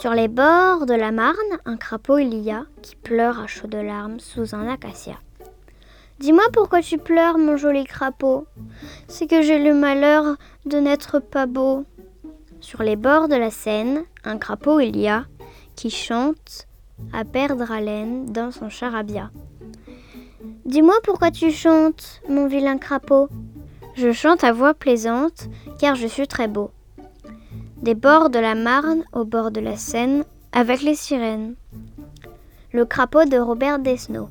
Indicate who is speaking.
Speaker 1: Sur les bords de la Marne, un crapaud il y a qui pleure à chaudes larmes sous un acacia. Dis-moi pourquoi tu pleures, mon joli crapaud. C'est que j'ai le malheur de n'être pas beau. Sur les bords de la Seine, un crapaud il y a qui chante à perdre haleine dans son charabia. Dis-moi pourquoi tu chantes, mon vilain crapaud. Je chante à voix plaisante, car je suis très beau. Des bords de la Marne au bord de la Seine, avec les sirènes. Le crapaud de Robert Desnos.